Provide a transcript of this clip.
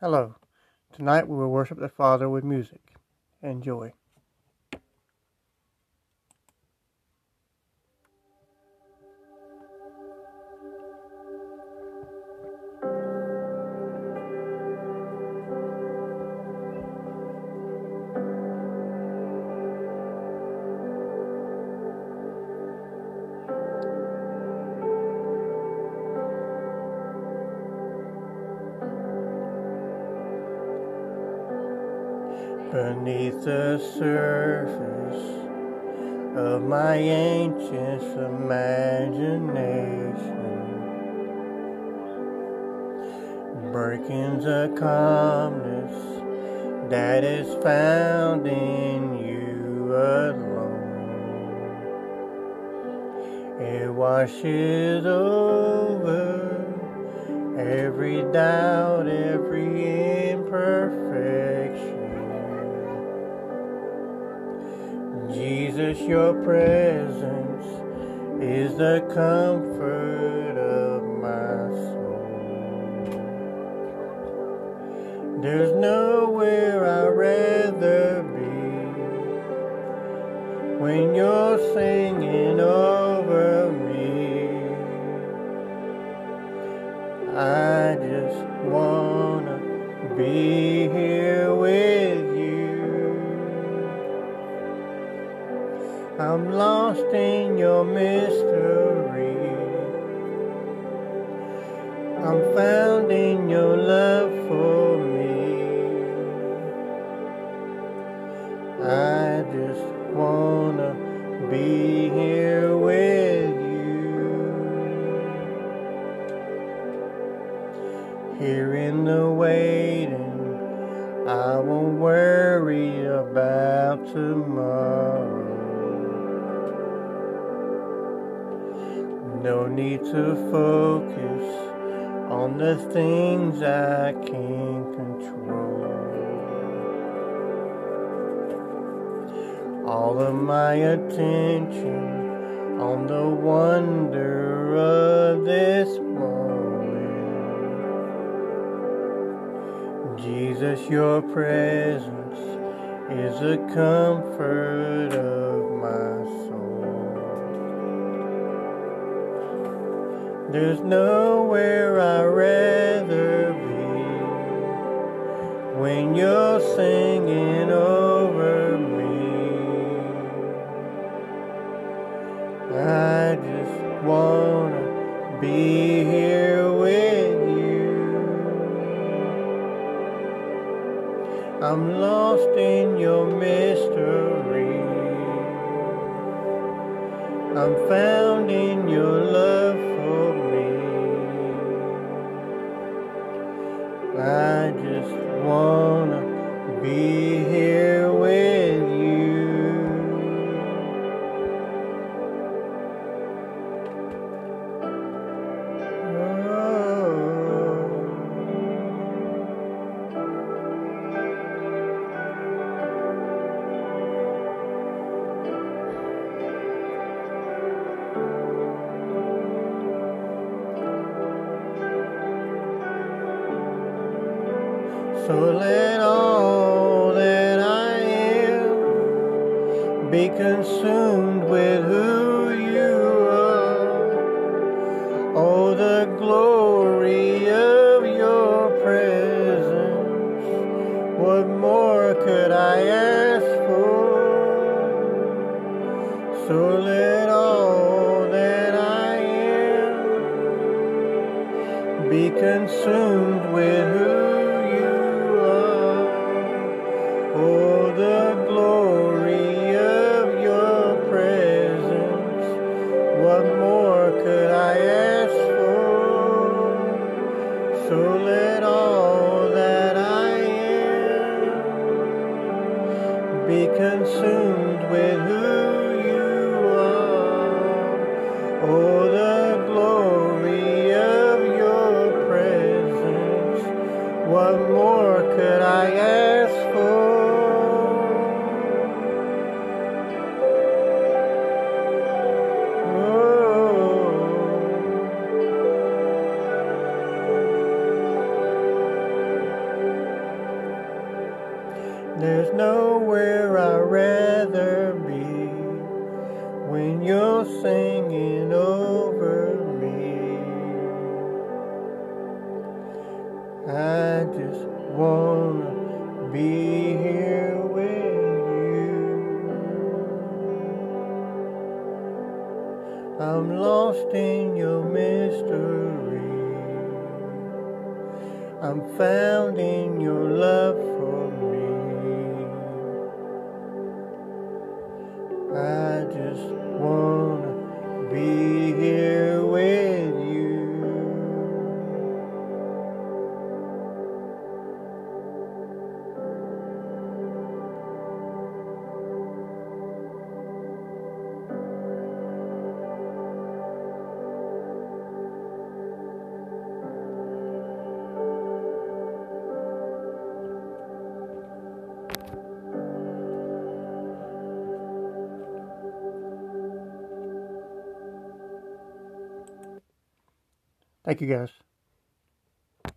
Hello. Tonight we will worship the Father with music. Enjoy. Beneath the surface of my ancient imagination. Breaking the calmness that is found in you alone. It washes over every doubt, every imperfection. Your presence is the comfort of my soul. There's nowhere I'd rather be when you're singing over me. I just wanna be I'm lost in your mystery. I'm found in your love for me. I just wanna be here with you. Here in the waiting, I won't worry about tomorrow. No need to focus on the things I can't control. All of my attention on the wonder of this moment. Jesus, your presence is a comfort of my There's nowhere I'd rather be when you're singing over me. I just wanna be here with you. I'm lost in your mystery. I'm found in your love So let all that I am be consumed with who you are. Oh, the glory of your presence. What more could I ask for? So let all that I am be consumed with who Oh, the glory of your presence. What more could I ask for? So let all that I am be consumed with who you are. Oh, Nowhere I'd rather be when you're singing over me. I just wanna be here with you. I'm lost in your mystery. I'm found in your love for me. Thank you guys.